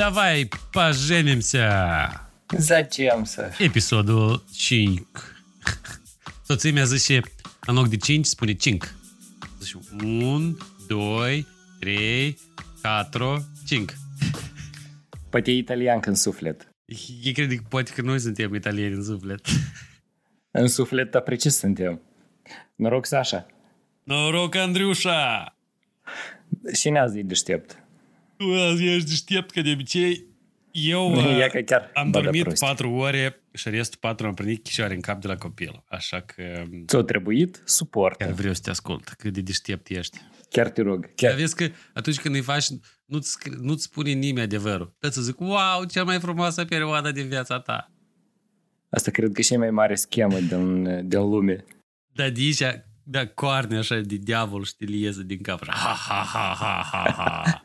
Давай поженимся! Zăcem să... Episodul 5. Soția mea zice, în loc de 5, spune 5. Zice 1, 2, 3, 4, 5. Poate e italian în suflet. E crede că poate că noi suntem italieni în suflet. În suflet, dar precis suntem. Noroc, Sasha. Noroc, Andriușa! Și ne-azi e deștept. Tu azi ești deștept ca de obicei. Eu Ia uh, că chiar am bă, da dormit prost. 4 ore și restul 4 am primit chișoare în cap de la copil. Așa că um, Ți-a trebuit suport. chiar vreau să te ascult cât de deștept ești. Chiar te rog. Dar Chiar. vezi că atunci când îi faci, nu-ți, scri- nu-ți spune nimeni adevărul. Să zic, wow, cea mai frumoasă perioadă din viața ta. Asta cred că e cea mai mare schemă din, din lume. Dar de aici, da, coarne așa de diavol și te lieză din cap. Ha, ha, ha, ha, ha, ha.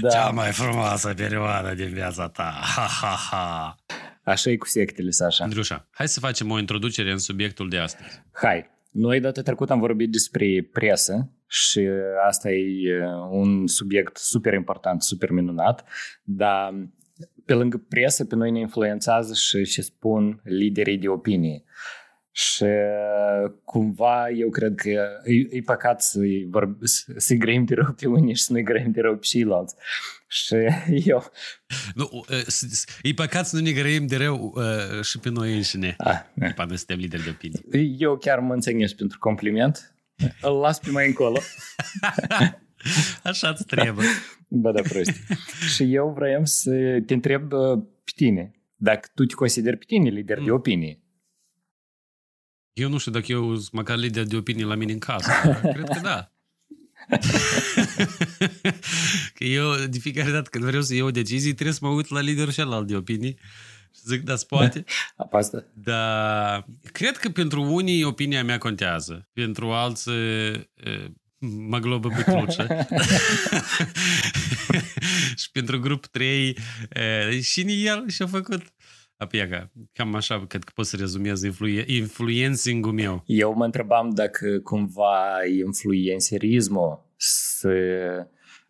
Da. Cea mai frumoasă perioadă din viața ta. Ha, ha, ha. Așa e cu sectele, Sasha. Andrușa, hai să facem o introducere în subiectul de astăzi. Hai, noi data trecută am vorbit despre presă și asta e uh, un subiect super important, super minunat, dar pe lângă presă pe noi ne influențează și ce spun liderii de opinie. Și uh, cumva eu cred că e, e păcat să-i, vorb, să-i grăim de rău pe unii și să nu-i grăim de rău pe ceilalți. Și eu... Nu, uh, s- s- e păcat să nu ne grăim de rău uh, și pe noi înșine. Ah, După noi suntem lideri de opinie. eu chiar mă înțeles pentru compliment. Îl las pe mai încolo. Așa îți trebuie. Ba da, prost. și eu vreau să te întreb uh, pe tine. Dacă tu te consideri pe tine lider de Mm. opinie. Eu nu știu dacă eu sunt măcar lider de opinie la mine în casă. dar Cred că da. că eu, de fiecare dată când vreau să iau decizii, trebuie să mă uit la liderul celălalt de opinii și zic, da, se poate. Apa asta? Dar cred că pentru unii opinia mea contează. Pentru alții e, mă globă bătruță. și pentru grup 3 e, și ni el și-a făcut Apia, cam așa, cred că pot să rezumez influ- influencing-ul meu. Eu mă întrebam dacă cumva influencerismul să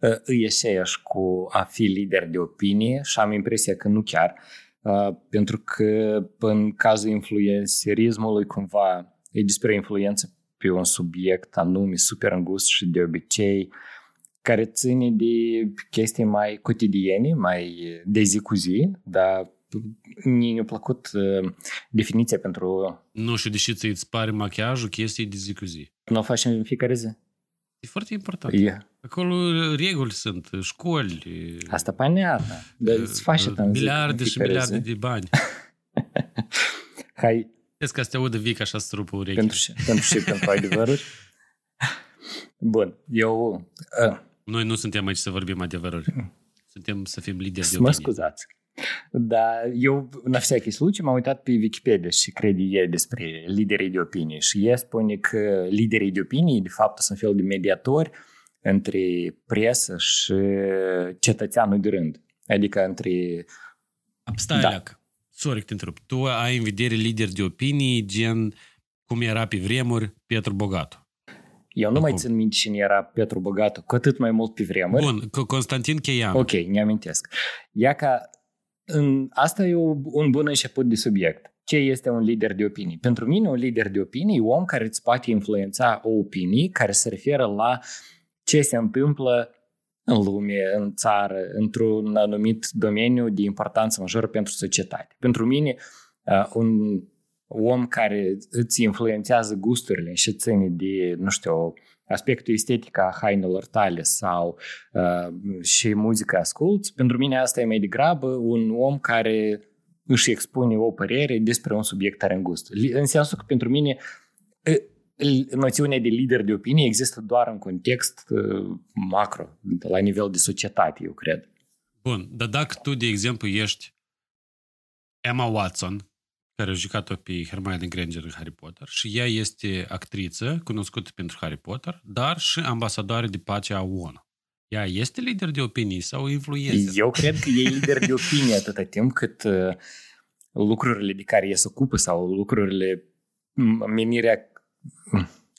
uh, îi aceeași cu a fi lider de opinie și am impresia că nu chiar. Uh, pentru că în cazul influencerismului cumva e despre influență pe un subiect anume super îngust și de obicei care ține de chestii mai cotidiene, mai de zi cu zi, dar mie mi-a plăcut uh, definiția pentru Nu știu, deși ți îți pare machiajul chestii de zi cu zi. nu o facem în fiecare zi. E foarte important. E. Acolo reguli sunt, școli, Asta понятно. Dar îți faci asta în zi, miliarde în și fiecare miliarde zi. de bani. Hai, Vezi că să te audă Vic așa să rupă urechile. pentru și, pentru și pentru adevăruri. Bun, eu... Uh, Noi nu suntem aici să vorbim adevăruri. Suntem să fim lideri de să mă opinie. scuzați. Dar eu, la всякий случай, m-am uitat pe Wikipedia și crede ei despre liderii de opinie. Și ei spune că liderii de opinie, de fapt, sunt fel de mediatori între presă și cetățeanul de rând. Adică între Stai, Da. da. Leac. Sorry că te întrerup. Tu ai în vedere lideri de opinii, gen cum era pe vremuri Pietru Bogatu. Eu nu mai Acum. țin minte cine era Petru Bogatu, cu atât mai mult pe vremuri. Bun, Co- Constantin Cheian. Ok, ne amintesc. Ia ca, în, asta e o- un bun început de subiect. Ce este un lider de opinii? Pentru mine, un lider de opinii e om care îți poate influența o opinie care se referă la ce se întâmplă în lume, în țară, într-un anumit domeniu de importanță majoră pentru societate. Pentru mine, uh, un om care îți influențează gusturile și ține de, nu știu, aspectul estetic a hainelor tale sau uh, și muzica asculți, pentru mine asta e mai degrabă un om care își expune o părere despre un subiect tare îngust. Li- În sensul că pentru mine e, e, noțiunea de lider de opinie există doar în context uh, macro, la nivel de societate, eu cred. Bun, dar dacă tu, de exemplu, ești Emma Watson, care a jucat-o pe Hermione Granger în Harry Potter și ea este actriță cunoscută pentru Harry Potter, dar și ambasadoare de pace a ONU. Ea este lider de opinii sau influencer? Eu cred că e lider de opinie atâta timp cât uh, lucrurile de care e se ocupă sau lucrurile, m- menirea,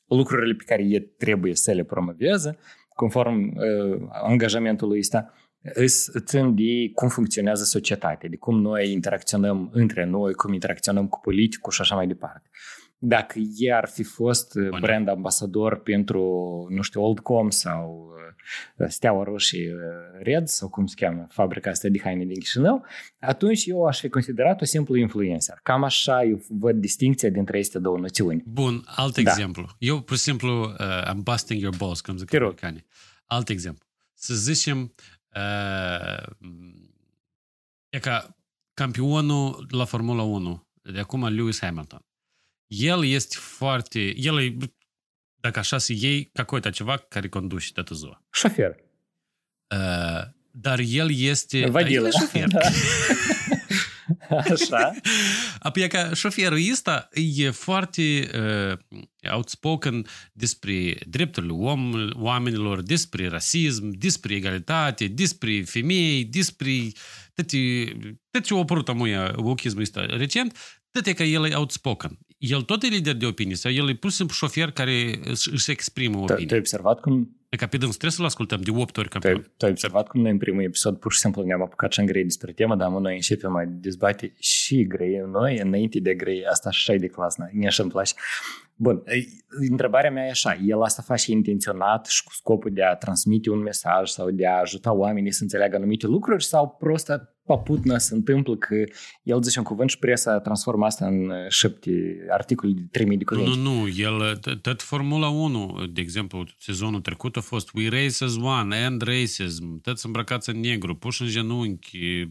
lucrurile pe care e trebuie să le promoveze conform uh, angajamentului ăsta, îs țin de cum funcționează societatea, de cum noi interacționăm între noi, cum interacționăm cu politicul și așa mai departe. Dacă ei ar fi fost Bun. brand ambasador pentru, nu știu, Oldcom sau uh, Steaua Roșie uh, Red sau cum se cheamă fabrica asta de haine din Chișinău, atunci eu aș fi considerat o simplu influencer. Cam așa eu văd distinția dintre aceste două noțiuni. Bun, alt da. exemplu. Eu, pur și simplu, uh, I'm busting your balls, cum zic americanii. Alt exemplu. Să zicem, uh, e ca campionul la Formula 1, de acum Lewis Hamilton el este foarte... El e, dacă așa să iei, какой-то ceva care conduce toată ziua. Șofer. Uh, dar el este... Vadilă. șofer. Da. Așa. Apoi ca șoferul ăsta e foarte uh, outspoken despre drepturile om, oamenilor, despre rasism, despre egalitate, despre femei, despre toate, toate ce a apărut amuia wokismul ăsta recent, toate că el e outspoken el tot e lider de opinie sau el e pur și simplu șofer care își exprimă opinie? Tu ai observat cum... E ca pe dâns, trebuie să-l ascultăm de 8 ori. Tu ai observat cum noi în primul episod pur și simplu ne-am apucat și în grei despre temă, dar noi începem mai dezbate și grei noi înainte de grei. Asta așa e de clasă, ne așa îmi place. Bun, întrebarea mea e așa, el asta face intenționat și cu scopul de a transmite un mesaj sau de a ajuta oamenii să înțeleagă anumite lucruri sau prost paputnă se întâmplă că el zice un cuvânt și presa transformă asta în șapte articole de 3000 de cuvinte. Nu, nu, el, tot Formula 1, de exemplu, sezonul trecut a fost We race as one, end racism, toți îmbrăcați în negru, puși în genunchi,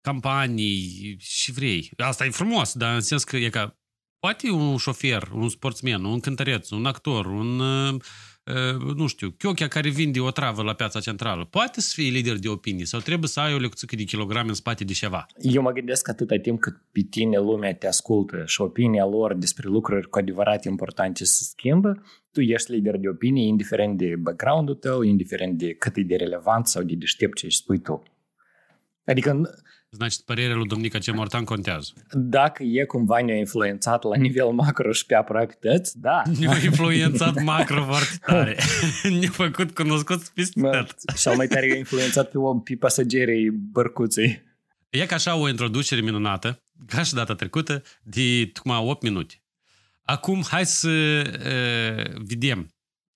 campanii și vrei. Asta e frumos, dar în sens că e ca poate un șofer, un sportsman, un cântăreț, un actor, un uh, nu știu, Chiochea care vinde o travă la piața centrală, poate să fie lider de opinie sau trebuie să ai o lecție de kilograme în spate de ceva? Eu mă gândesc că atâta timp cât pe tine lumea te ascultă și opinia lor despre lucruri cu adevărat importante se schimbă, tu ești lider de opinie, indiferent de background-ul tău, indiferent de cât e de relevant sau de deștept ce spui tu. Adică Значит, părerea lui Domnica ce Mortan contează. Dacă e cumva ne-a influențat la nivel macro și pe aproape tăți, da. Ne-a influențat macro foarte tare. Ne-a făcut cunoscut peste tot. Cel mai tare a influențat pe, pe pasagerii bărcuței. E ca așa o introducere minunată, ca și data trecută, de tocmai 8 minute. Acum, hai să uh, vedem.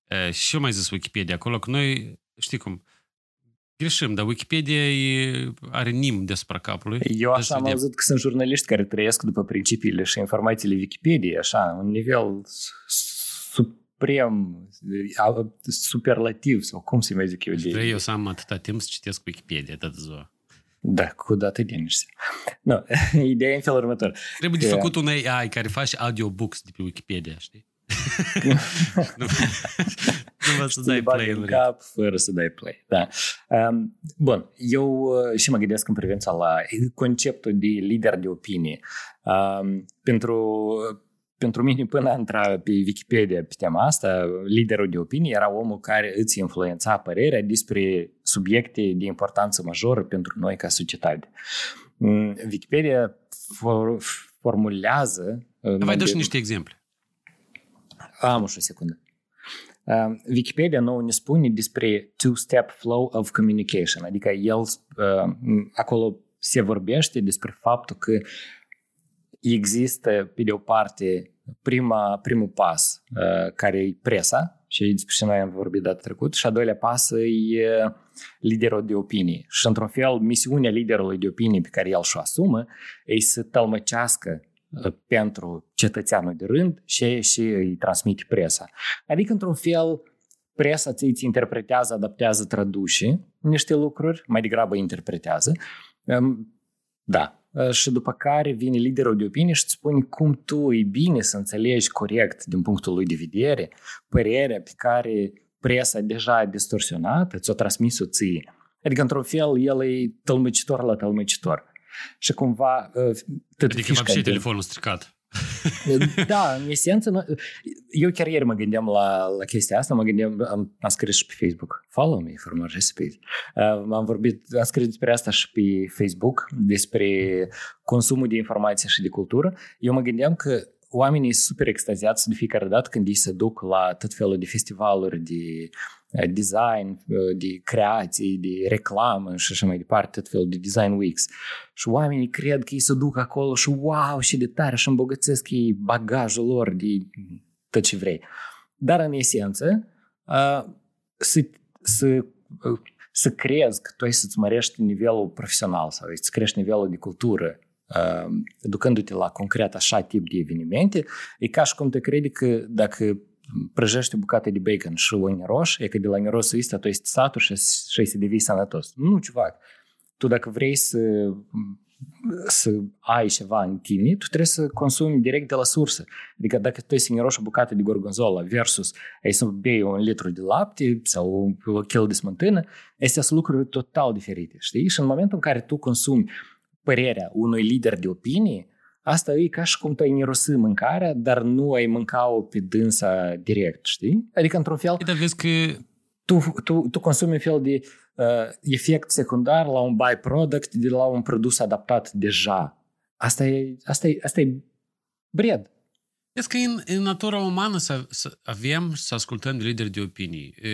Uh, și eu mai zis Wikipedia acolo, că noi, știi cum, Greșim, dar Wikipedia e, are nim deasupra capului. Eu așa am auzit că sunt jurnaliști care trăiesc după principiile și informațiile Wikipedia, așa, un nivel suprem, superlativ, sau cum să mai zic eu. De... Vrei eu să am atâta timp să citesc Wikipedia toată ziua. Da, cu dată deniște. No, ideea e în felul următor. Trebuie de făcut un AI care face audiobooks de pe Wikipedia, știi? nu, nu să dai play în cap fără să dai play. Da. Um, bun, eu uh, și mă gândesc în privința la conceptul de lider de opinie. Um, pentru pentru mine, până a intra pe Wikipedia pe tema asta, liderul de opinie era omul care îți influența părerea despre subiecte de importanță majoră pentru noi ca societate. Mm, Wikipedia for, formulează... Mai dă și niște exemple. Am o secundă. Uh, Wikipedia nouă ne spune despre two-step flow of communication, adică el uh, acolo se vorbește despre faptul că există, pe de o parte, prima, primul pas, uh, care e presa, și despre ce noi am vorbit data trecut, și a doilea pas e liderul de opinie. Și, într-un fel, misiunea liderului de opinie pe care el și-o asumă e să tălmăcească pentru cetățeanul de rând și, și îi transmite presa. Adică, într-un fel, presa ți îți interpretează, adaptează, traduce niște lucruri, mai degrabă interpretează. Da. Și după care vine liderul de opinie și îți spune cum tu e bine să înțelegi corect din punctul lui de vedere părerea pe care presa deja a distorsionat, ți-o transmis-o ție. Adică, într-un fel, el e tălmăcitor la tălmăcitor și cumva ă, te Adică mai și telefonul stricat. da, în esență, eu chiar ieri mă gândeam la, la chestia asta, mă gândeam, am, am scris și pe Facebook, follow me for more recipes. Um, am vorbit, am scris despre asta și pe Facebook, despre consumul de informație și de cultură. Eu mă gândeam că oamenii sunt super extaziați de fiecare dată când ei se duc la tot felul de festivaluri de design, de creații, de reclamă și așa mai departe, tot felul de design weeks. Și oamenii cred că ei se duc acolo și wow, și de tare și îmbogățesc ei bagajul lor de tot ce vrei. Dar în esență, să, să, să crezi că tu ai să-ți mărești nivelul profesional sau să crești nivelul de cultură ducându-te la concret așa tip de evenimente, e ca și cum te crede că dacă prăjești o bucată de bacon și o niroș, e că de la nirosul ăsta tu ești satur și, și să devii sănătos. Nu, ceva. Tu dacă vrei să să ai ceva în tine, tu trebuie să consumi direct de la sursă. Adică dacă tu ai să niroși o bucată de gorgonzola versus ai să bei un litru de lapte sau o kil de smântână, astea sunt lucruri total diferite, știi? Și în momentul în care tu consumi părerea unui lider de opinie, asta e ca și cum tu ai nirosi mâncarea, dar nu ai mânca-o pe dânsa direct, știi? Adică, într-un fel... Dar vezi că... Tu, tu, tu consumi un fel de uh, efect secundar la un byproduct de la un produs adaptat deja. Asta e, asta e, asta e bred. Vezi că în, în natura umană să, să avem să ascultăm de lideri de opinii. E,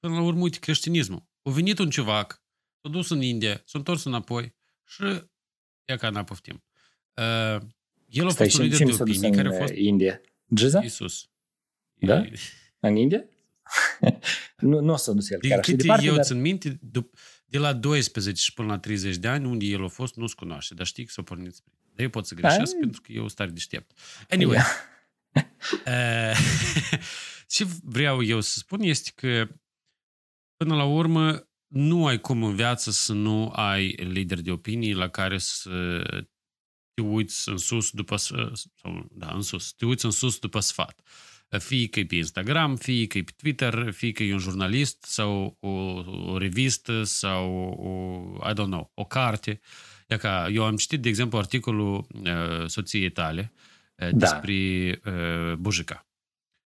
până la urmă, uite, creștinismul. A venit un civac, s-a dus în India, s-a întors înapoi și ia ca n-a poftim. Uh, el a Stai, fost un lider de opinii care a fost... India? Giza? Iisus. Da? E, În India? nu, nu o să dus el Din chiar așa câte departe, eu dar... țin minte, dup- de la 12 și până la 30 de ani, unde el a fost, nu-ți cunoaște, dar știi că s-a pornit spre. Dar eu pot să greșesc Da. pentru că eu sunt tare deștept. Anyway, uh, ce vreau eu să spun este că până la urmă nu ai cum în viață să nu ai lideri de opinii la care să te uiți în sus după s- sau, da, în sus, te uiți în sus după sfat. Fie că e pe Instagram, fie că e pe Twitter, fie că e un jurnalist sau o, o revistă sau o, I don't know, o carte. Ia ca, eu am citit, de exemplu, articolul uh, soției tale uh, despre uh, Bujica.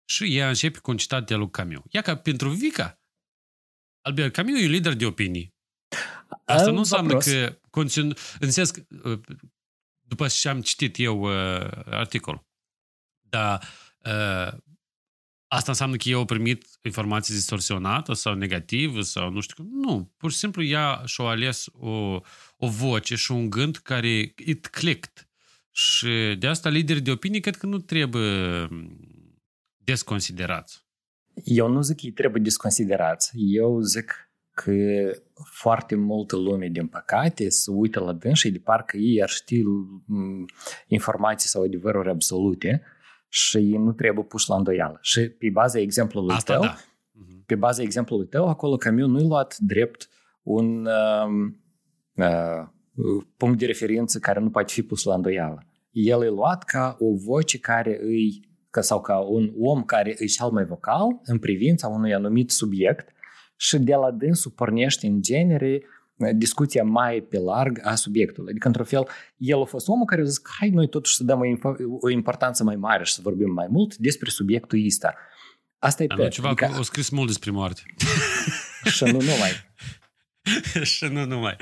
Și ea începe cu un citat de lui Camus. Ia ca pentru Vica, Albert Camus e un lider de opinii. Asta Am nu înseamnă vopros. că conțin, în sens că, uh, după ce am citit eu uh, articolul, dar uh, asta înseamnă că eu au primit informații distorsionată sau negativă sau nu știu. Nu, pur și simplu ea și-a ales o, o voce și un gând care it clicked. Și de asta liderii de opinii cred că nu trebuie desconsiderați. Eu nu zic că ei trebuie desconsiderați. Eu zic că foarte multă lume, din păcate, se uită la dânsii de parcă ei ar ști m, informații sau adevăruri absolute și ei nu trebuie puși la îndoială. Și pe baza exemplului Asta tău, da. Mhm. pe baza exemplului tău, acolo Camus nu-i luat drept un um, uh, punct de referință care nu poate fi pus la îndoială. El e luat ca o voce care îi, ca, sau ca un om care e cel mai vocal în privința unui anumit subiect și de la dânsul pornește în genere discuția mai pe larg a subiectului. Adică, într-un fel, el a fost omul care a zis că hai noi totuși să dăm o, info- o importanță mai mare și să vorbim mai mult despre subiectul ăsta. Asta e Dar pe... nu, ceva adică, adică... o scris mult despre moarte. și nu numai. și nu numai.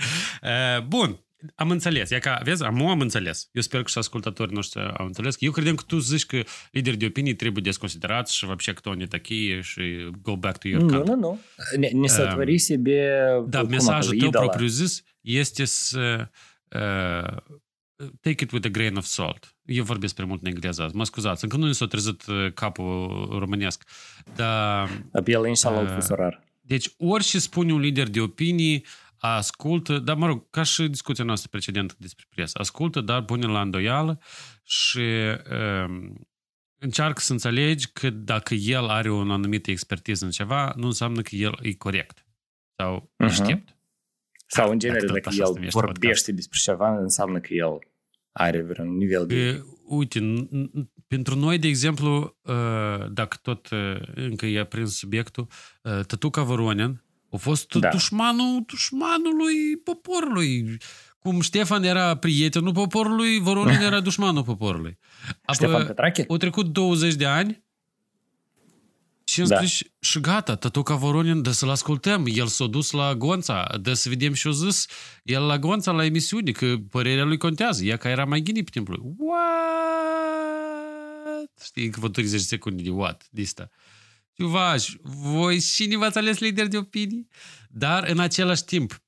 Uh, bun, am înțeles. E ca, vezi, am, am înțeles. Eu sper că și ascultătorii noștri au înțeles. Eu credem că tu zici că lideri de opinii trebuie desconsiderați și вообще кто они такие și go back to your Nu, country. nu, nu. Ne, ne sătvări себе... Da, cum mesajul acolo, tău idola. propriu zis este să uh, take it with a grain of salt. Eu vorbesc prea mult în engleză azi. Mă scuzați, încă nu ne s-a trezit uh, capul românesc. Dar Pe el înșală Uh, uh, fusorar. Deci orice spune un lider de opinii, ascultă, dar mă rog, ca și discuția noastră precedentă despre presă, ascultă, dar pune la îndoială și um, încearcă să înțelegi că dacă el are o anumită expertiză în ceva, nu înseamnă că el e corect sau Mhm. deștept. Sau în genere, tot dacă așa se el numește vorbește despre ceva, înseamnă că el are vreun nivel de... Că, uite, n- n- pentru noi, de exemplu, uh, dacă tot uh, încă e prins subiectul, uh, Tătuca Voronin a fost Da. da. dușmanul, dușmanului poporului. Cum Ștefan era prietenul poporului, Voronin era dușmanul poporului. Ștefan Petrache? au trecut 20 de ani și în Da. da. și gata, Tătuca Voronin, de să-l ascultăm. El s-a dus la Gonța, de să vedem și-o zis el la Gonța, la emisiune, că părerea lui contează. Ea că era mai ghini pe timpul. What? what? Știi, că vă 30 secunde de what, de asta. Ciuvaș, voi cine v-ați ales lider de opinii? Dar în același timp,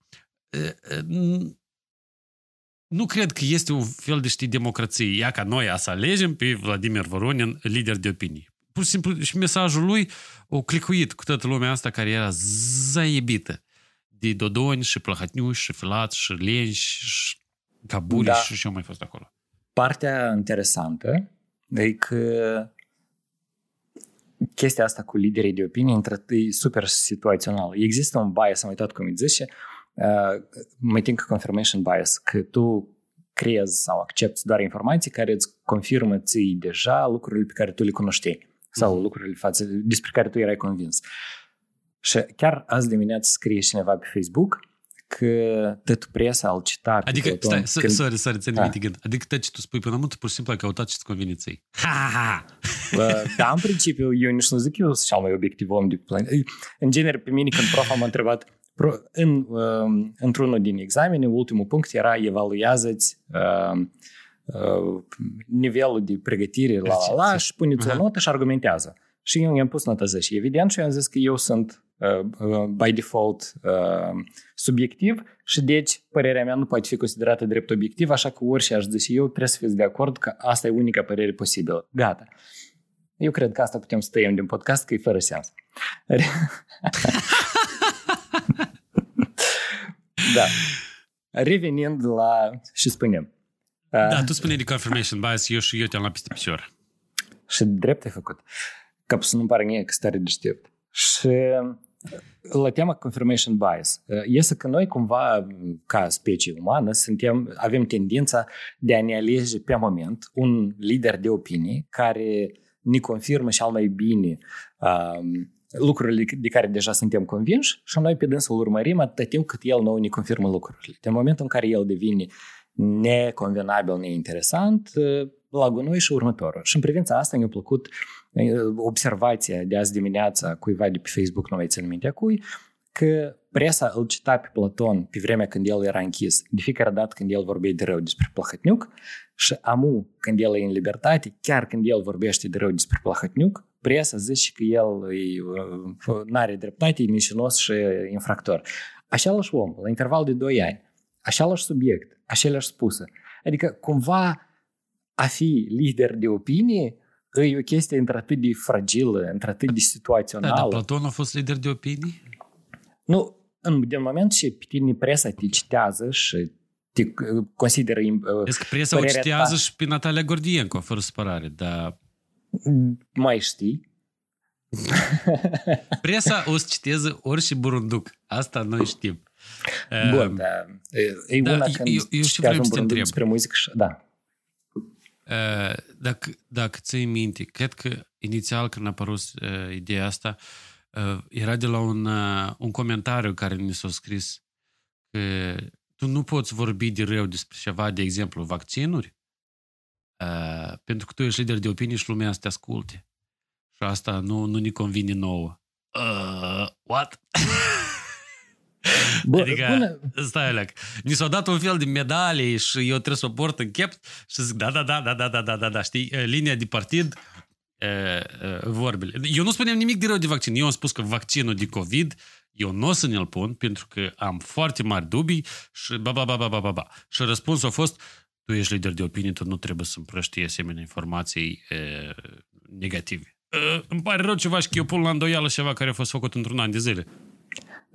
nu cred că este un fel de, știi, democrație. Ia ca noi să alegem pe Vladimir Voronin lider de opinii. Pur și simplu, și mesajul lui o clicuit cu toată lumea asta care era zaiebită de Dodoni și Plăhătniuși și Filați și Lenși și Caburi da. și ce mai fost acolo. Partea interesantă e că chestia asta cu liderii de opinie e super situațional. Există un bias, am uitat cum îi zice, uh, mai think confirmation bias, că tu creezi sau accepti doar informații care îți confirmă ții deja lucrurile pe care tu le cunoșteai sau mm-hmm. lucrurile față, despre care tu erai convins. Și chiar azi dimineață scrie cineva pe Facebook că tot presa al cita Adică, stai, când... sorry, sorry, ți ah. gând. Adică tot ce tu spui până mult, pur și simplu ai căutat ce-ți convine ție. Ha, ha, ha. Da, în principiu, eu nici nu zic eu sunt cel mai obiectiv om de plan. În genere, pe mine când profa m-a întrebat în, uh, într-unul din examene, ultimul punct era evaluează-ți uh, uh, nivelul de pregătire la la la și puneți o notă și argumentează. Și eu i-am pus nota 10. Evident, și eu am zis că eu sunt uh, uh, by default uh, subiectiv și deci părerea mea nu poate fi considerată drept obiectiv, așa că orice aș zice eu trebuie să fiți de acord că asta e unica părere posibilă. Gata. Eu cred că asta putem să tăiem din podcast, că e fără sens. da. Revenind la și spunem. Da, tu spune de confirmation bias, eu și eu te-am la peste picior. Și drept ai făcut. Ca să nu pare că stare deștept. Și la tema confirmation bias, este că noi cumva, ca specie umană, suntem, avem tendința de a ne alege pe moment un lider de opinie care ne confirmă și al mai bine um, lucrurile de care deja suntem convinși și noi pe dânsul urmărim atât timp cât el nou ne confirmă lucrurile. În momentul în care el devine neconvenabil, neinteresant, la gunoi și următorul. Și în privința asta mi-a plăcut observația de azi dimineața cuiva de pe Facebook, nu mai țin minte cui, că presa îl cita pe Platon pe vremea când el era închis, de fiecare dată când el vorbea de rău despre Plahătniuc și amu, când el e în libertate, chiar când el vorbește de rău despre Plahătniuc, presa zice că el nu are dreptate, e mincinos și infractor. Același om, la interval de 2 ani, același subiect, aceleași spuse. Adică, cumva, a fi lider de opinie e o chestie într-atât de fragilă, într-atât de situațională. Da, dar Platon a fost lider de opinie? Nu, în, din moment ce pe tine presa te citează și te consideră... Deci că presa o citează ta. și pe Natalia Gordienko, fără supărare, dar... Mai știi? Presa o să citeze orice burunduc. Asta noi știm. Bun, da. E da, una când eu, eu știu un burunduc despre muzică și... Da. Dacă, dacă ții minte, cred că inițial când a apărut uh, ideea asta, uh, era de la un, uh, un comentariu care mi s-a scris că tu nu poți vorbi de rău despre ceva, de exemplu, vaccinuri, uh, pentru că tu ești lider de opinie și lumea să te asculte. Și asta nu, nu ne convine nouă. Uh, what? Bă, adică, bună. stai alec, ni s-au dat un fel de medalie și eu trebuie să o port în chep și zic, da, da, da, da, da, da, da, da, da, știi, linia de partid, e, e, vorbele. Eu nu spuneam nimic de rău de vaccin. Eu am spus că vaccinul de COVID eu nu o să ne-l pun pentru că am foarte mari dubii și ba, ba, ba, ba, ba, ba, ba. Și răspunsul a fost, tu ești lider de opinie, tu nu trebuie să împrăștii asemenea informații e, negative. E, îmi pare rău ceva și că eu pun la îndoială ceva care a fost făcut într-un an de zile.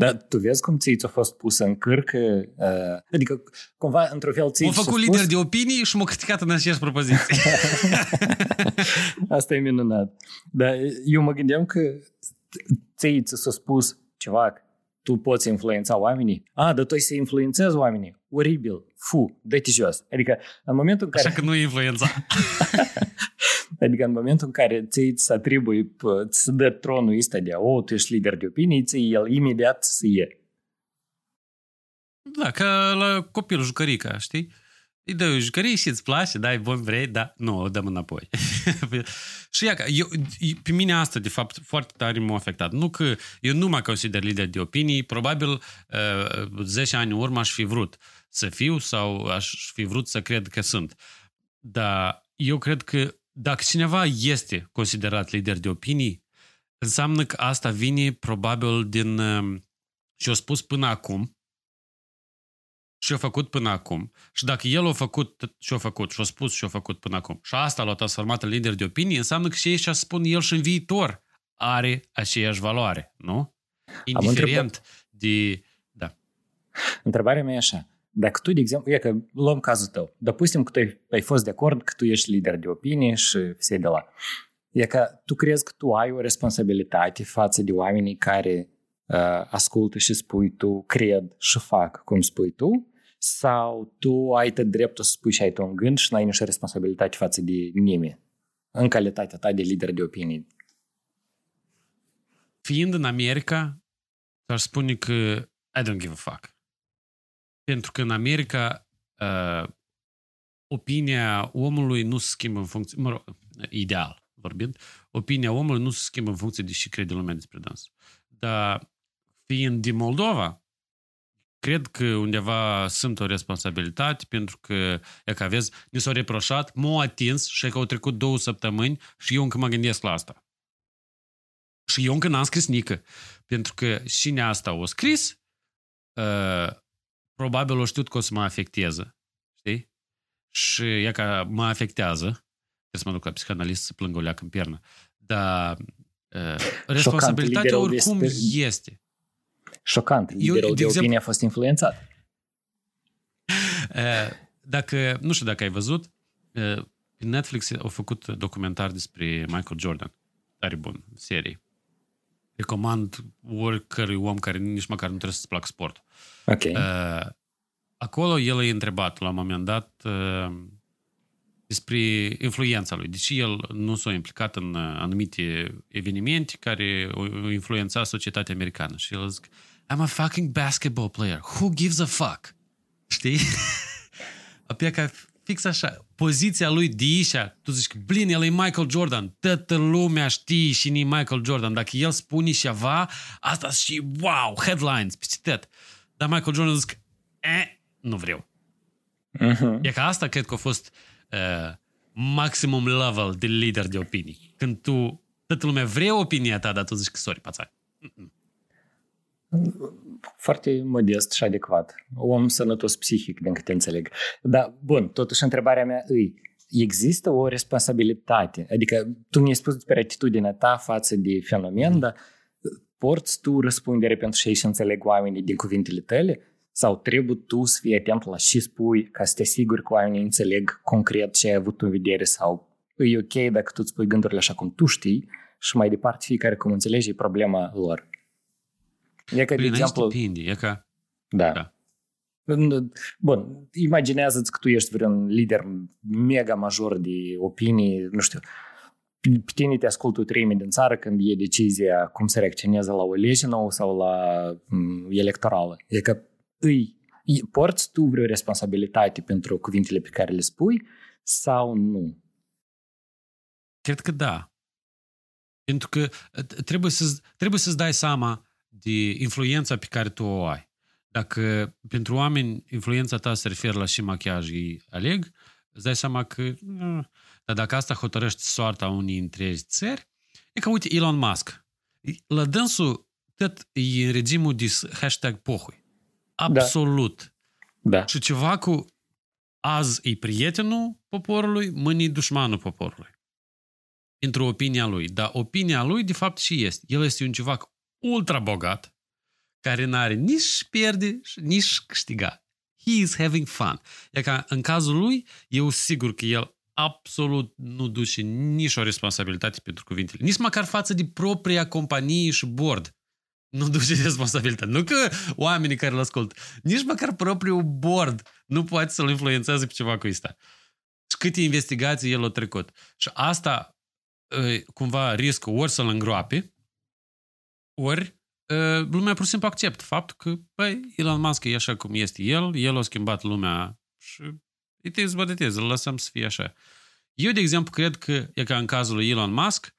Dar tu vezi cum ți-a fost pusă în cârcă? Uh, adică, cumva, într-un fel, ți M-a făcut lider spus... de opinii și m-a criticat în aceeași propoziție. Asta e minunat. Dar eu mă gândeam că ți s-a spus ceva, tu poți influența oamenii. A, dar tu să influențezi oamenii. Oribil, fu, dă-te jos. Adică, în momentul în care... Așa că nu influența. Adică în momentul în care ți îți atribui, îți dă tronul ăsta de, o, tu ești lider de opinie, ți el imediat să ie. Da, ca la copil jucărica, știi? Îi dă jucării și îți place, dai bun vrei, da, nu, o dăm înapoi. și ia, eu, pe mine asta, de fapt, foarte tare m-a afectat. Nu că eu nu mă consider lider de opinii, probabil uh, 10 ani în urmă aș fi vrut să fiu sau aș fi vrut să cred că sunt. Dar eu cred că dacă cineva este considerat lider de opinii, înseamnă că asta vine probabil din um, și-a spus până acum și-a făcut până acum. Și dacă el a făcut și-a făcut, și-a spus și-a făcut până acum, și asta l-a transformat în lider de opinie, înseamnă că și ei și-a spun el și în viitor are aceeași valoare, nu? Indiferent de... Da. Întrebarea mea e așa. Dacă tu, de exemplu, e că luăm cazul tău, dăpustim că tu ai, ai fost de acord că tu ești lider de opinie și se de la. E că tu crezi că tu ai o responsabilitate față de oamenii care uh, ascultă și spui tu, cred și fac cum spui tu, sau tu ai tot dreptul să spui și ai tu un gând și nu ai nicio responsabilitate față de nimeni în calitatea ta de lider de opinie. Fiind în America, aș spune că I don't give a fuck. Pentru că în America uh, opinia omului nu se schimbă în funcție, mă rog, ideal vorbind, opinia omului nu se schimbă în funcție de ce crede lumea despre dans. Dar fiind din Moldova, cred că undeva sunt o responsabilitate pentru că, e că aveți, ni s-au reproșat, m-au atins și că au trecut două săptămâni și eu încă mă gândesc la asta. Și eu încă n-am scris nică. Pentru că cine asta o scris, uh, probabil o știut că o să mă afecteze. Știi? Și e că mă afectează. Trebuie să mă duc la psihanalist să plâng o leacă în piernă. Dar uh, responsabilitatea oricum despre... este. Șocant. Liderul Eu, de, de exemplu, opinie a fost influențat. Dacă, nu știu dacă ai văzut, pe Netflix au făcut documentar despre Michael Jordan. Tare bun, serie. Recomand oricărui om care nici măcar nu trebuie să-ți placă sport. Ok. Acolo el e întrebat la un moment dat despre influența lui. Deci el nu s-a implicat în anumite evenimente care au influențat societatea americană. Și el zic, I'm a fucking basketball player. Who gives a fuck? Știi? Apoi ca fix așa, poziția lui de ișa, tu zici, blin, el e Michael Jordan, toată lumea știe și ni Michael Jordan, dacă el spune ceva, asta și wow, headlines, peste tot. Dar Michael Jordan zic, eh, nu vreau. Uh-huh. E ca asta cred că a fost uh, maximum level de lider de opinii. Când tu, toată lumea vrea opinia ta, dar tu zici că sorry, pațai. Mm-mm foarte modest și adecvat. Om sănătos psihic, din câte înțeleg. Dar, bun, totuși întrebarea mea îi, există o responsabilitate? Adică tu mi-ai spus despre atitudinea ta față de fenomen, dar porți tu răspundere pentru ce și înțeleg oamenii din cuvintele tale? Sau trebuie tu să fii atent la ce spui ca să te asiguri că oamenii înțeleg concret ce ai avut în vedere sau e ok dacă tu îți spui gândurile așa cum tu știi și mai departe fiecare cum înțelegi e problema lor. E ca, de exemplu... depinde, e ca... Da. da. Bun, imaginează-ți că tu ești vreun lider mega major de opinii, nu știu, pe tine te ascultă o treime din țară când e decizia cum să reacționeze la o lege nouă sau la m, electorală. E că îi, porți tu vreo responsabilitate pentru cuvintele pe care le spui sau nu? Cred că da. Pentru că trebuie, să, trebuie să-ți dai seama de influența pe care tu o ai. Dacă pentru oameni influența ta se referă la și machiaj îi aleg, îți dai seama că... Dar dacă asta hotărăște soarta unei întregi țări, e ca, uite, Elon Musk. La dânsul tot e în regimul de hashtag pohui. Absolut. Da. da. Și ceva cu azi e prietenul poporului, mâine e dușmanul poporului. Pentru opinia lui. Dar opinia lui, de fapt, și este. El este un ceva ultra bogat, care n-are nici pierde, nici câștiga. He is having fun. E ca în cazul lui, eu sigur că el absolut nu duce nici o responsabilitate pentru cuvintele. Nici măcar față de propria companie și board. Nu duce responsabilitate. Nu că oamenii care îl ascult, nici măcar propriul board nu poate să-l influențeze pe ceva cu asta. Și câte investigații el a trecut. Și asta, cumva, riscul ori să-l îngroape, ori lumea pur și simplu acceptă faptul că, băi, Elon Musk e așa cum este el, el a schimbat lumea și it is what it is, îl lăsăm să fie așa. Eu, de exemplu, cred că e ca în cazul lui Elon Musk,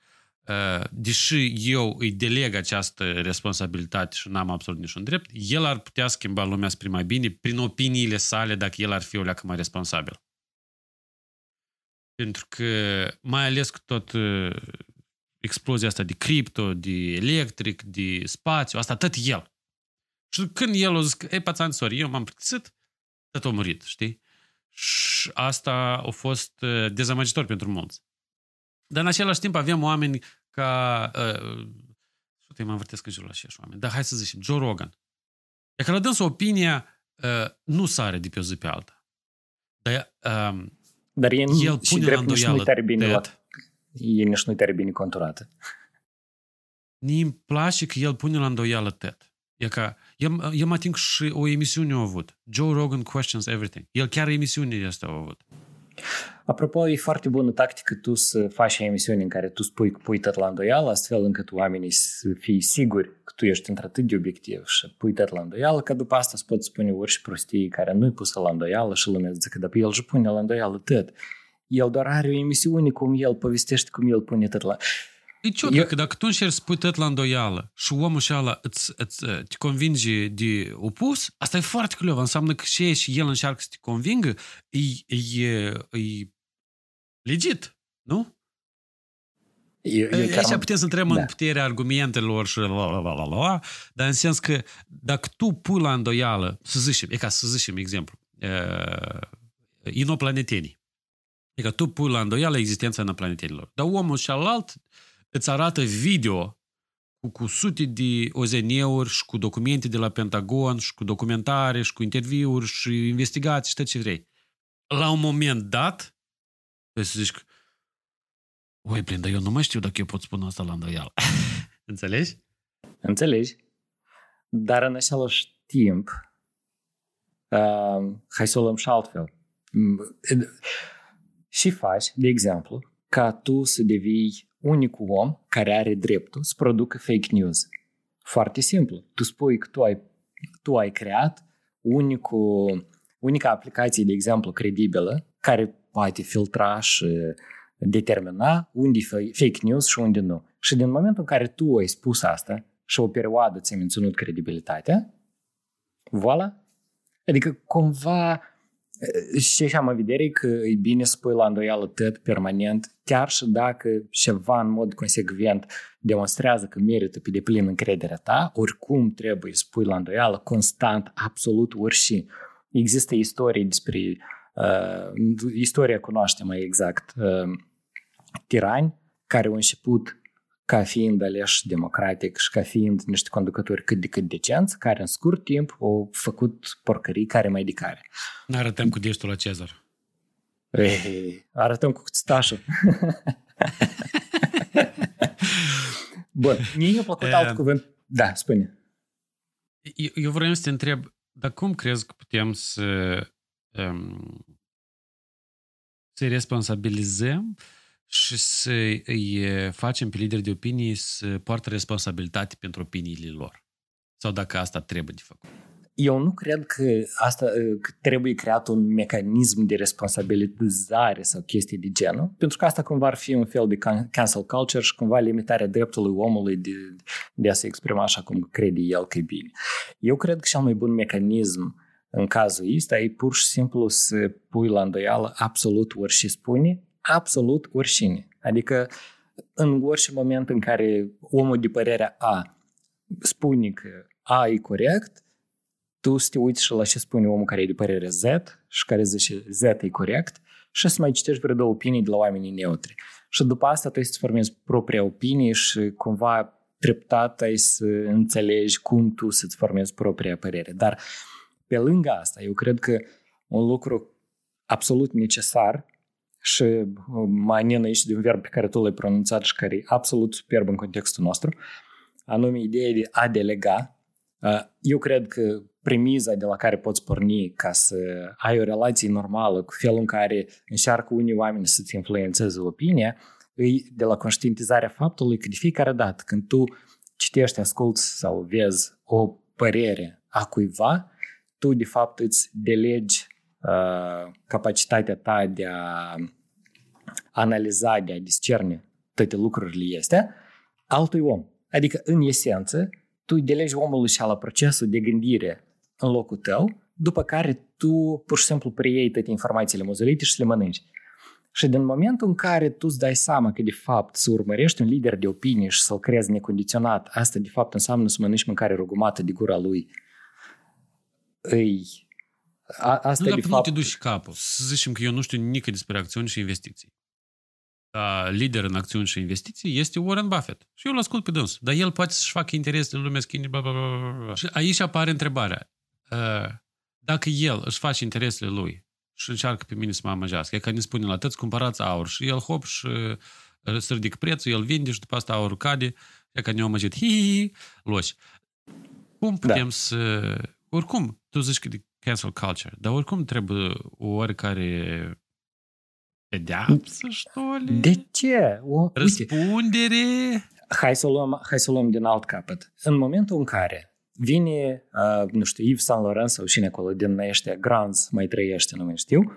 deși eu îi deleg această responsabilitate și n-am absolut niciun drept, el ar putea schimba lumea spre mai bine prin opiniile sale dacă el ar fi o leacă mai responsabil. Pentru că, mai ales cu tot uh, explozia asta de cripto, de electric, de spațiu, asta tot el. Și când el a zis că, ei, pațan, sorry, eu m-am plictisit, tot a murit, știi? Și asta a fost uh, dezamăgitor pentru mulți. Dar în același timp avem oameni ca... Uh, te mă învârtesc în jurul acești oameni. Dar hai să zicem, Joe Rogan. E că la opinia uh, nu sare de pe o zi pe alta. Dar, uh, Dar e, el și pune la drept nici nu îndoială tare bine, la, Ted. E nici nu tare bine conturată. Mie îmi place că el pune la îndoială Ted. E ca, eu, eu mă ating și o emisiune a avut. Joe Rogan Questions Everything. El chiar emisiunea asta a avut. Apropo, e foarte bună tactică tu să faci emisiuni în care tu spui că pui tot la îndoială, astfel încât oamenii să fie siguri că tu ești într-atât de obiectiv și pui tot la îndoială, că după asta îți poți spune orice prostii care nu-i pusă la îndoială și lumea zice că dacă el și pune la îndoială tot. El doar are o emisiune cum el povestește cum el pune tot la... E ciudă Eu- că dacă tu încerci să pui tot la îndoială și omul și ala îți, îți, uh, te convinge de opus, asta e foarte clev. Înseamnă că și, și el încearcă să te convingă, e, e, e legit, nu? Eu, eu chiar Aici mă- putem să întrebăm Da. în puterea argumentelor și la, la, la, la, la, dar în sens că dacă tu pui la îndoială, să zicem, e ca să zicem exemplu, uh, inoplanetenii. E că tu pui la îndoială existența inoplanetenilor. Dar omul celălalt îți arată video cu, cu sute de OZN-uri și cu documente de la Pentagon și cu documentare și cu interviuri și investigații și tot ce vrei. La un moment dat, trebuie să zici că Oi, plin, dar eu nu mai știu dacă eu pot spune asta la îndoială. Înțelegi? Înțelegi? Dar în același timp, uh, hai să o luăm și altfel. Mm, Și faci, de exemplu, ca tu să devii unicul om care are dreptul să producă fake news. Foarte simplu. Tu spui că tu ai, tu ai creat unicul, unica aplicație, de exemplu, credibilă, care poate filtra și determina unde e fa- fake news și unde nu. Și din momentul în care tu ai spus asta și o perioadă ți-ai menținut credibilitatea, voilà. Adică cumva și așa am în vedere că e bine să pui la îndoială tot permanent, chiar și dacă ceva în mod consecvent demonstrează că merită pe deplin încrederea ta, oricum trebuie să pui la îndoială constant, absolut orice. Există istorii despre uh, istoria cunoaște mai exact uh, tirani care au început ca fiind aleși democratic și ca fiind niște conducători cât de cât decenți, care în scurt timp au făcut porcării care mai de care. Ne arătăm cu deștul la Cezar. Ei, arătăm cu cuțitașul. Bun, mie mi-a plăcut Eh. alt cuvânt. Da, spune. Eu, eu vreau să te întreb, dar cum crezi că putem să um, să responsabilizăm și să îi facem pe lideri de opinii să poartă responsabilitate pentru opiniile lor? Sau dacă asta trebuie de făcut? Eu nu cred că asta că trebuie creat un mecanism de responsabilizare sau chestii de genul, pentru că asta cumva ar fi un fel de can- cancel culture și cumva limitarea dreptului omului de, de a se exprima așa cum crede el că e bine. Eu cred că cel mai bun mecanism în cazul ăsta e pur și simplu să pui la îndoială absolut orice spune, absolut oricine. Adică în orice moment în care omul de părerea A spune că A e corect, tu să te uiți și la ce spune omul care e de părere Z și care zice Z e corect și să mai citești vreo două opinii de la oamenii neutri. Și după asta tu să-ți formezi propria opinie și cumva treptat ai să înțelegi cum tu să-ți formezi propria părere. Dar pe lângă asta, eu cred că un lucru absolut necesar și mai anin aici de un verb pe care tu l-ai pronunțat și care e absolut superb în contextul nostru, anume ideea de a delega. Eu cred că premiza de la care poți porni ca să ai o relație normală cu felul în care încearcă unii oameni să-ți influențeze opinia, e de la conștientizarea faptului că de fiecare dată când tu citești, asculti sau vezi o părere a cuiva, tu de fapt îți delegi uh, capacitatea ta de a analiza, de a discerne toate lucrurile este altui om. Adică, în esență, tu delegi omului și la procesul de gândire în locul tău, după care tu pur și simplu preiei toate informațiile mozolite și le mănânci. Și din momentul în care tu îți dai seama că de fapt să urmărești un lider de opinie și să-l crezi necondiționat, asta de fapt înseamnă să mănânci mâncare rugumată de gura lui. Îi... A, asta nu, e dar de nu fapt... te duci capul. Să zicem că eu nu știu nimic despre acțiuni și investiții. Dar lider în acțiuni și investiții este Warren Buffett. Și eu îl ascult pe dâns. Dar el poate să-și facă interes în lumea schimbi, bla, bla, bla, bla. Și aici apare întrebarea. Uh, dacă el își face interesele lui și încearcă pe mine să mă amăjească, e ca ne spune la tăți, cumpărați aur și el hop și uh, se ridică prețul, el vinde și după asta aurul cade, e ca ne-o amăjit, hi, hi, hi, loși. Cum putem da. să... Oricum, tu zici că de cancel culture, dar oricum trebuie o oricare pedeapsă, ștoli? De ce? O, uite, Răspundere? hai să, o luăm, hai să o luăm din alt capăt. În momentul în care vine, uh, nu știu, Yves Saint Laurent sau cine acolo din ăștia, Grans mai trăiește, nu mai știu.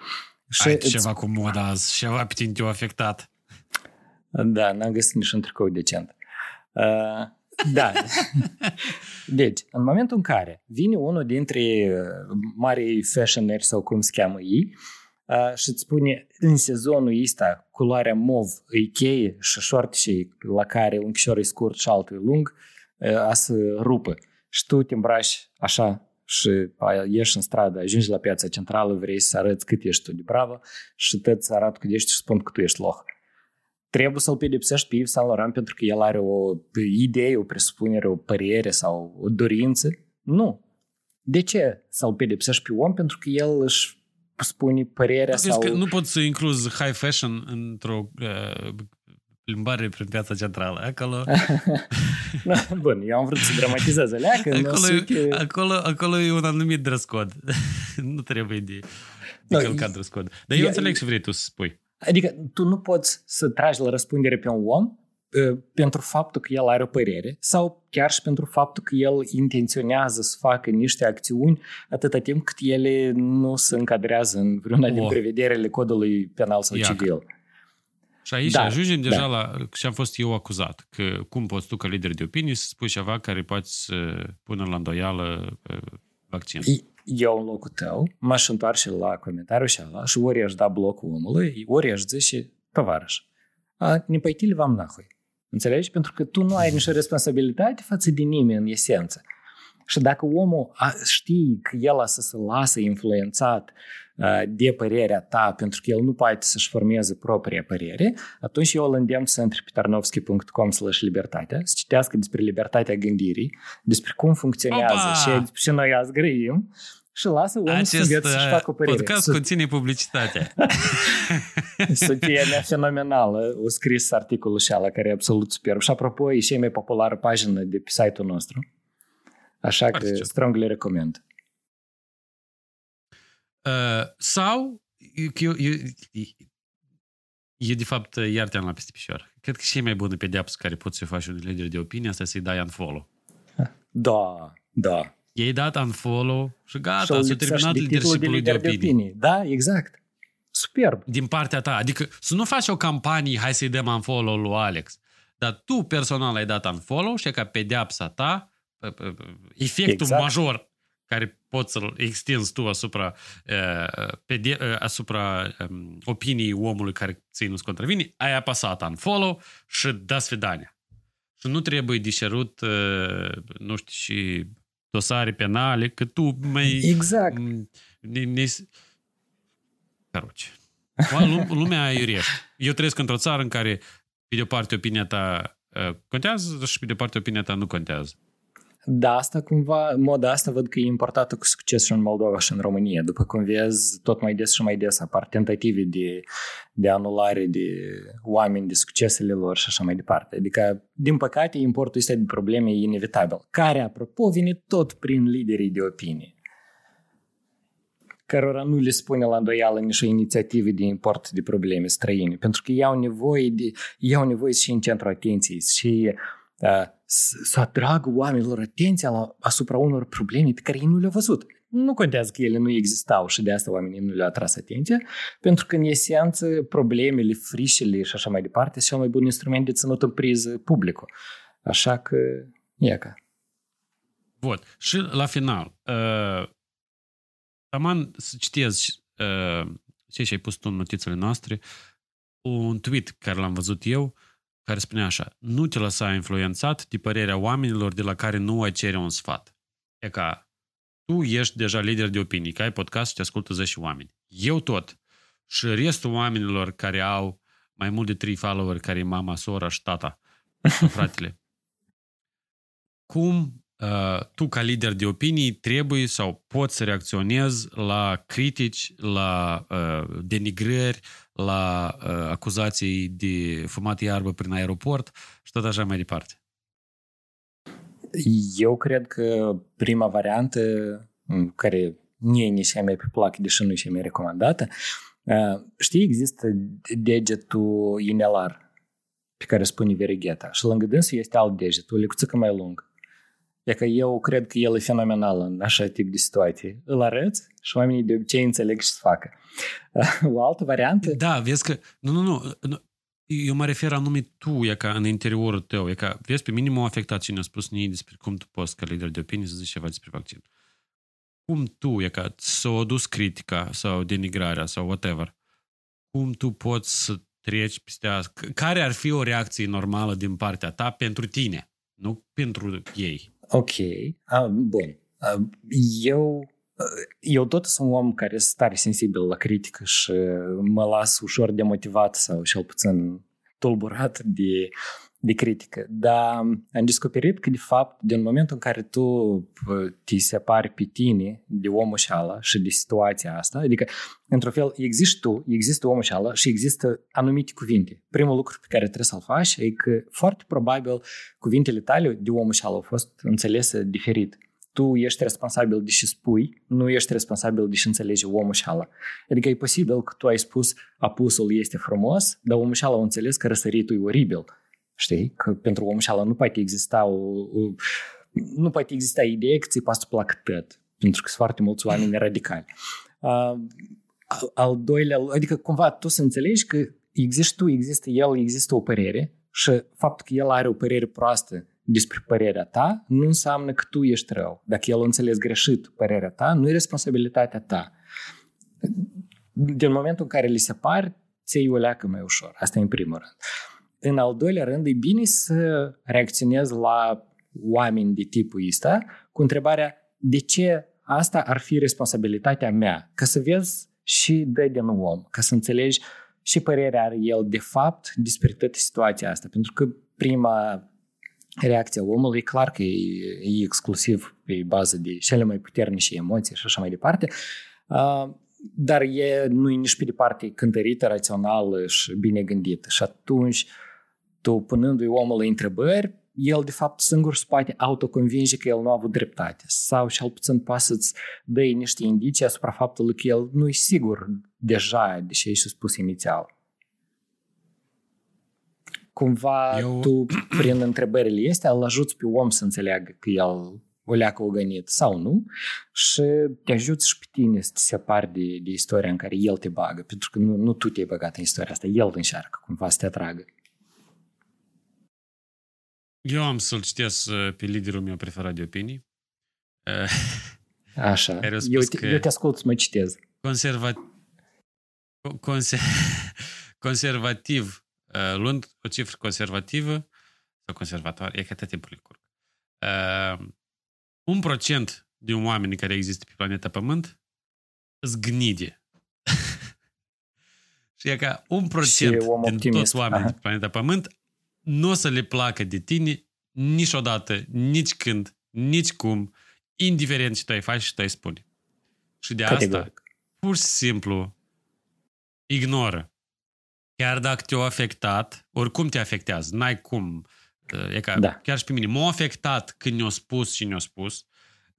Și Ai ceva cu moda azi, ceva pe tine te-a afectat. Da, n-am găsit nici un tricou decent. Uh, da. deci, în momentul în care vine unul dintre uh, marii fashioneri sau cum se cheamă ei uh, și îți spune în sezonul ăsta culoarea mov îi cheie și șoarte și la care un chișor e scurt și altul e lung, uh, a să rupă. Și tu te îmbraci așa și ieși în stradă, ajungi la piața centrală, vrei să arăți cât ești tu de bravo și tot să arată cât ești și spun că tu ești loh trebuie să-l pedepsești pe Yves Saint Laurent pentru că el are o idee, o presupunere, o părere sau o dorință? Nu. De ce să-l pedepsești pe om? Pentru că el își spune părerea sau... Că nu poți să incluzi high fashion într-o uh, plimbare prin piața centrală. Acolo... Bun, eu am vrut să dramatizez alea, că acolo, e, acolo, acolo e un anumit dress code. nu trebuie de, de no, călcat dress code. Dar eu înțeleg ce vrei tu să spui. Adică tu nu poți să tragi la răspundere pe un om uh, pentru faptul că el are o părere sau chiar și pentru faptul că el intenționează să facă niște acțiuni atâta timp cât ele nu se încadrează în vreuna oh. din prevederile codului penal sau Iac. civil. Și aici da, ajungem deja da. la ce am fost eu acuzat, că cum poți tu ca lider de opinie să spui ceva care poate să pună la îndoială vaccinul eu în locul tău m-aș întoarce la comentariul și ala și ori aș da blocul omului, ori aș zice, tovarăș, a, ne păitili v-am nahui. Înțelegi? Pentru că tu nu ai nicio responsabilitate față de nimeni în esență. Și dacă omul știe că el a să se lasă influențat de părerea ta pentru că el nu poate să-și formeze propria părere, atunci eu îl îndemn să intre pe tarnovski.com slash libertatea, să citească despre libertatea gândirii, despre cum funcționează Opa! și despre ce noi azi grăim și lasă omul Acest să învețe să-și facă o părere. podcast conține publicitate. Soția mea fenomenală a scris articolul și ala care e absolut superb. Și apropo, e cea mai populară pagină de pe site-ul nostru. Așa Foarte că strongly recomand. Uh, sau eu, eu, e de fapt, iar te-am la peste pișor. Cred că și e mai bună pedeapsă care poți să faci un lider de opinie, asta să-i dai unfollow. Da, da. I-ai dat unfollow și gata, s-a terminat leadership de, lider de, opinie. de opinie. Da, exact. Superb. Din partea ta. Adică să nu faci o campanie, hai să-i dăm unfollow lui Alex. Dar tu personal ai dat unfollow și ca pedeapsa ta, efectul exact. major care poți să-l extinzi tu asupra, uh, pede- uh, asupra um, opiniei omului care ți nu contravine, ai apăsat unfollow și da svidania. Și nu trebuie dișerut, uh, nu știu, și dosare penale, că tu mai... Exact. Ne, ne, Caroce. Lumea aiurește. Eu trăiesc într-o țară în care, pe de o parte, opinia ta uh, contează și pe de o parte, opinia ta nu contează. Da, asta cumva, moda asta văd că e importată cu succes și în Moldova și în România. După cum vezi, tot mai des și mai des apar tentative de, de anulare de oameni, de succesele lor și așa mai departe. Adică, din păcate, importul este de probleme e inevitabil, care, apropo, vine tot prin liderii de opinie cărora nu le spune la îndoială nicio inițiativă de import de probleme străine, pentru că iau nevoie, de, iau nevoie și în centrul atenției și uh, să atragă oamenilor atenția la, asupra unor probleme pe care ei nu le-au văzut. Nu contează că ele nu existau și de asta oamenii nu le-au atras atenția, pentru că, în esență, problemele, frișele și așa mai departe sunt cel mai bun instrument de ținut în priză publicul. Așa că, ia ca. Bun. Și la final, uh, Taman, să citez uh, ce și-ai pus tu în notițele noastre, un tweet care l-am văzut eu, uh, care spunea așa, nu te lăsa influențat de părerea oamenilor de la care nu ai cere un sfat. E ca, tu ești deja lider de opinii, că ai podcast și te ascultă 10 oameni. Eu tot. Și restul oamenilor care au mai mult de 3 follower, care e mama, sora și tata, fratele. Cum uh, tu, ca lider de opinii, trebuie sau poți să reacționezi la critici, la uh, denigrări, la uh, acuzații de fumat iarbă prin aeroport și tot așa mai departe? Eu cred că prima variantă, care mie nici mai pe plac, deși nu e mai recomandată, știi, există degetul inelar pe care spune verigheta și lângă dânsul este alt deget, o lecuțică mai lung. E că eu cred că el e fenomenal în așa tip de situații. Îl arăți și oamenii de obicei înțeleg ce să facă. O altă variantă... Da, vezi că... Nu, nu, nu. Eu mă refer anume tu, e ca în interiorul tău. E ca, vezi, pe mine m-a afectat cine a spus nii despre cum tu poți, ca lider de opinie, să zici ceva despre vaccin. Cum tu, e ca să o dus critica sau denigrarea sau whatever, cum tu poți să treci peste asta? Care ar fi o reacție normală din partea ta pentru tine, nu pentru ei? Ok, ah, bun. Ah, eu, eu tot sunt un om care este tare sensibil la critică și mă las ușor demotivat sau cel puțin tulburat de, de critică. Dar am descoperit că, de fapt, din momentul în care tu te separi pe tine de omul și ala și de situația asta, adică, într-un fel, există tu, există omul și ala și există anumite cuvinte. Primul lucru pe care trebuie să-l faci e că, foarte probabil, cuvintele tale de omul și ala au fost înțelese diferit tu ești responsabil de ce spui, nu ești responsabil de ce înțelege omul și ala. Adică e posibil că tu ai spus apusul este frumos, dar omul și ala a înțeles că răsăritul e oribil. Știi? Că pentru omul și ala nu poate exista o, o nu poate exista ideea că ți-i pasă plac tot, pentru că sunt foarte mulți oameni radicali. Uh, al doilea, adică cumva tu să înțelegi că există tu, există el, există o părere și faptul că el are o părere proastă despre părerea ta nu înseamnă că tu ești rău. Dacă el a înțeles greșit părerea ta, nu e responsabilitatea ta. Din momentul în care li se par, ți o leacă mai ușor. Asta e în primul rând. În al doilea rând, e bine să reacționezi la oameni de tipul ăsta cu întrebarea de ce asta ar fi responsabilitatea mea? Ca să vezi și dă din om, ca să înțelegi și părerea are el de fapt despre toată situația asta. Pentru că prima reacția omului, clar că e, e exclusiv pe bază de cele mai puternice emoții și așa mai departe, dar e, nu e nici pe departe cântărită, rațională și bine gândită. Și atunci, tu punându-i omului întrebări, el de fapt singur se poate autoconvinge că el nu a avut dreptate sau cel puțin poate să-ți dă niște indicii asupra faptului că el nu e sigur deja de ce ai spus inițial cumva Eu... tu, prin întrebările astea, îl ajuți pe om să înțeleagă că el o leacă o gănit sau nu și te ajuți și pe tine să te separi de, de istoria în care el te bagă, pentru că nu, nu tu te-ai băgat în istoria asta, el încearcă cumva să te atragă. Eu am să-l citesc uh, pe liderul meu preferat de opinii. Așa. Eu te, eu te ascult să mă citez. Conservat... Conser... conservativ Uh, luând o cifră conservativă sau conservatoare, e că atât timpul curg. Uh, un procent din oameni care există pe planeta Pământ zgnide. și e ca un procent din optimist. toți oamenii pe planeta Pământ nu o să le placă de tine niciodată, nici când, nici cum, indiferent ce tu ai face și tu ai spune. Și de asta, pur și simplu, ignoră chiar dacă te-a afectat, oricum te afectează, n-ai cum. E ca, da. Chiar și pe mine. M-a afectat când ne-a spus și ne-a spus,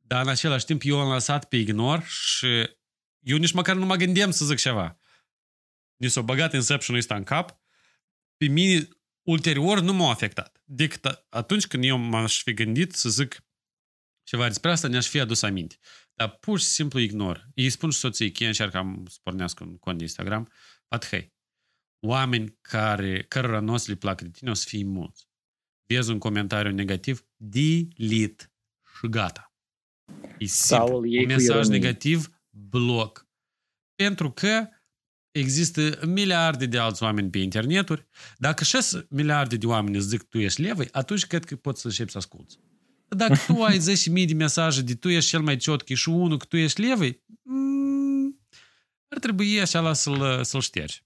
dar în același timp eu am lăsat pe ignor și eu nici măcar nu mă gândeam să zic ceva. Mi s-a băgat inception-ul ăsta în cap, pe mine ulterior nu m-a afectat. Decât atunci când eu m-aș fi gândit să zic ceva despre asta, ne-aș fi adus aminte. Dar pur și simplu ignor. Îi spun și soției că încearcă să pornească un cont de Instagram, pat, hei, oameni care, cărora nu o să le placă de tine, o să fie mulți. Vezi un comentariu negativ, delete și gata. E simplu. Un mesaj negativ, bloc. Pentru că există miliarde de alți oameni pe interneturi. Dacă 6 miliarde de oameni îți zic tu ești levăi, atunci cred că poți să începi să asculți. Dacă tu ai 10.000 de mesaje de tu ești cel mai ciotchi și unul că tu ești levăi, mm, ar trebui așa la să-l, să-l ștergi.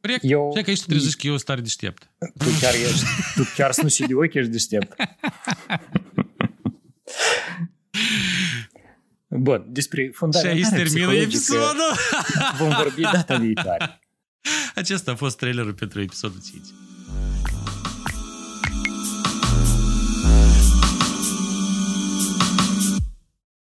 Corect? Eu... Și că ești tu zici că eu sunt tare deștept. Tu chiar ești, tu chiar sunt și de ochi ești deștept. Bun, despre fundarea Și aici termină episodul. Vom vorbi data viitoare. Acesta a fost trailerul pentru episodul 5.